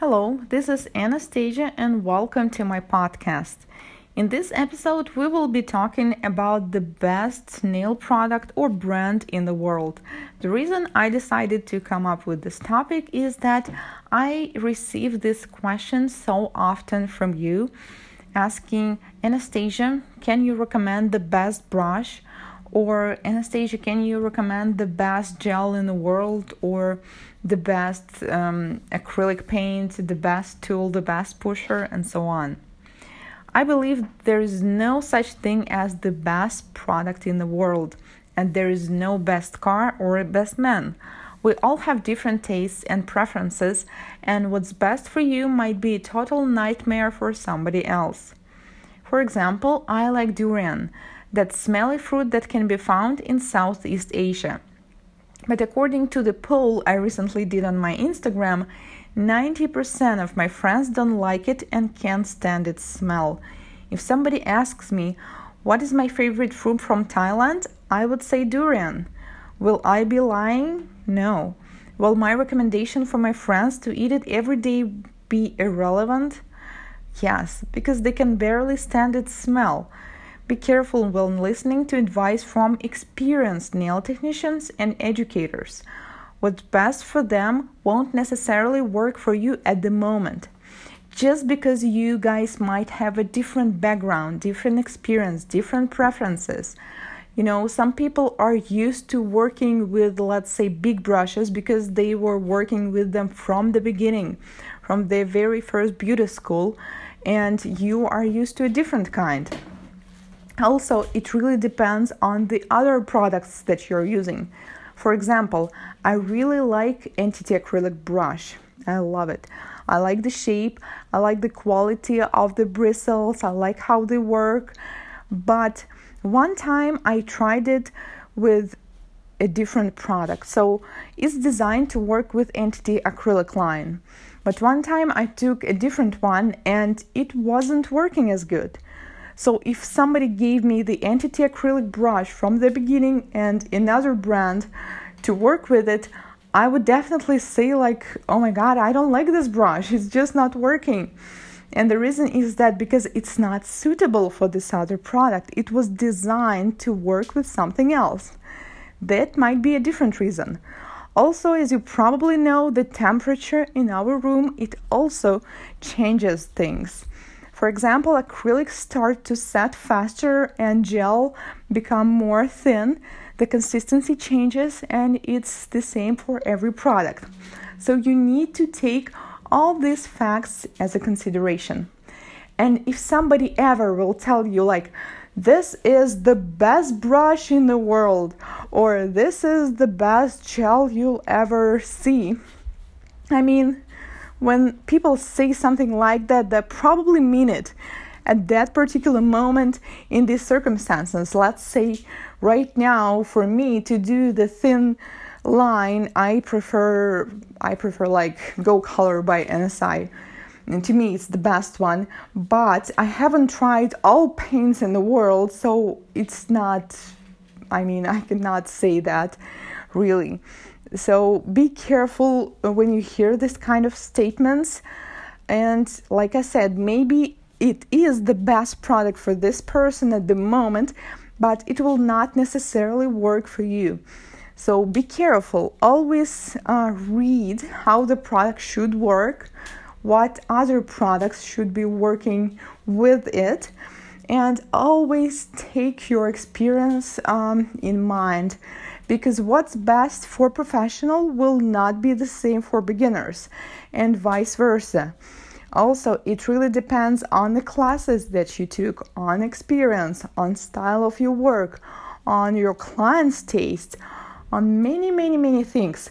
Hello, this is Anastasia, and welcome to my podcast. In this episode, we will be talking about the best nail product or brand in the world. The reason I decided to come up with this topic is that I receive this question so often from you asking, Anastasia, can you recommend the best brush? Or Anastasia, can you recommend the best gel in the world or the best um, acrylic paint, the best tool, the best pusher, and so on? I believe there is no such thing as the best product in the world, and there is no best car or best man. We all have different tastes and preferences, and what's best for you might be a total nightmare for somebody else. For example, I like durian that smelly fruit that can be found in Southeast Asia. But according to the poll I recently did on my Instagram, 90% of my friends don't like it and can't stand its smell. If somebody asks me, what is my favorite fruit from Thailand? I would say durian. Will I be lying? No. Will my recommendation for my friends to eat it every day be irrelevant? Yes, because they can barely stand its smell. Be careful when listening to advice from experienced nail technicians and educators. What's best for them won't necessarily work for you at the moment. Just because you guys might have a different background, different experience, different preferences. You know, some people are used to working with, let's say, big brushes because they were working with them from the beginning, from their very first beauty school, and you are used to a different kind also it really depends on the other products that you're using. For example i really like entity acrylic brush. I love it. I like the shape. I like the quality of the bristles. I like how they work. But one time i tried it with a different product. So it's designed to work with entity acrylic line. But one time i took a different one and it wasn't working as good so if somebody gave me the entity acrylic brush from the beginning and another brand to work with it, I would definitely say like, "Oh my god, I don't like this brush. It's just not working." And the reason is that because it's not suitable for this other product. It was designed to work with something else. That might be a different reason. Also, as you probably know, the temperature in our room it also changes things. For example, acrylics start to set faster and gel become more thin. The consistency changes and it's the same for every product. So you need to take all these facts as a consideration. And if somebody ever will tell you like this is the best brush in the world or this is the best gel you'll ever see. I mean, when people say something like that, they probably mean it at that particular moment in these circumstances. Let's say right now, for me to do the thin line, I prefer I prefer like Go Color by NSI. And to me, it's the best one. But I haven't tried all paints in the world, so it's not. I mean, I cannot say that really. So be careful when you hear this kind of statements. And like I said, maybe it is the best product for this person at the moment, but it will not necessarily work for you. So be careful. Always uh, read how the product should work, what other products should be working with it, and always take your experience um, in mind because what's best for professional will not be the same for beginners and vice versa. Also, it really depends on the classes that you took, on experience, on style of your work, on your client's taste, on many, many, many things.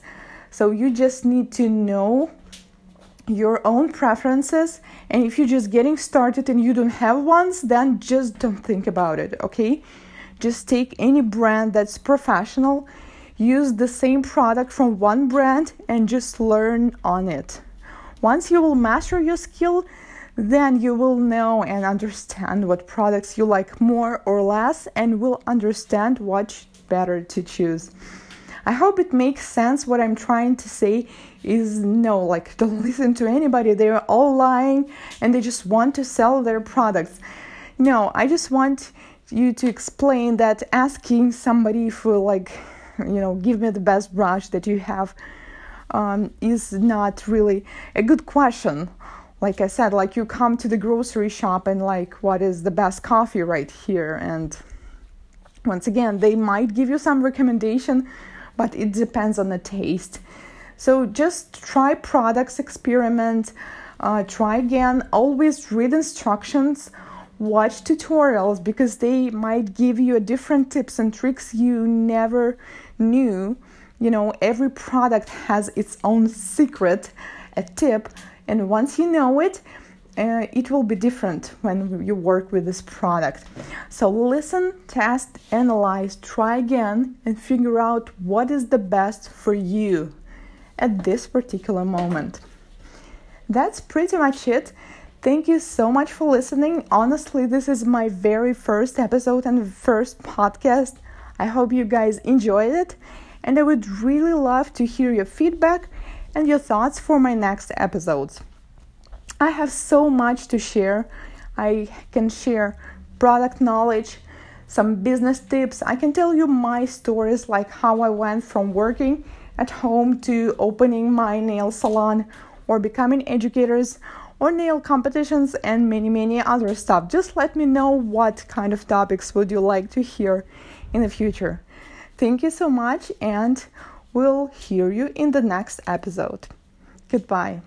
So you just need to know your own preferences and if you're just getting started and you don't have ones then just don't think about it okay just take any brand that's professional, use the same product from one brand, and just learn on it. Once you will master your skill, then you will know and understand what products you like more or less, and will understand what better to choose. I hope it makes sense. What I'm trying to say is no, like, don't listen to anybody. They're all lying and they just want to sell their products. No, I just want you to explain that asking somebody for, like, you know, give me the best brush that you have um, is not really a good question like I said, like you come to the grocery shop and like, what is the best coffee right here? And once again, they might give you some recommendation, but it depends on the taste. So just try products, experiment, uh, try again. Always read instructions, watch tutorials because they might give you a different tips and tricks you never knew. You know, every product has its own secret, a tip and once you know it, uh, it will be different when you work with this product. So listen, test, analyze, try again, and figure out what is the best for you at this particular moment. That's pretty much it. Thank you so much for listening. Honestly, this is my very first episode and first podcast. I hope you guys enjoyed it, and I would really love to hear your feedback and your thoughts for my next episodes. I have so much to share. I can share product knowledge, some business tips. I can tell you my stories, like how I went from working at home to opening my nail salon or becoming educators or nail competitions and many many other stuff just let me know what kind of topics would you like to hear in the future thank you so much and We'll hear you in the next episode. Goodbye.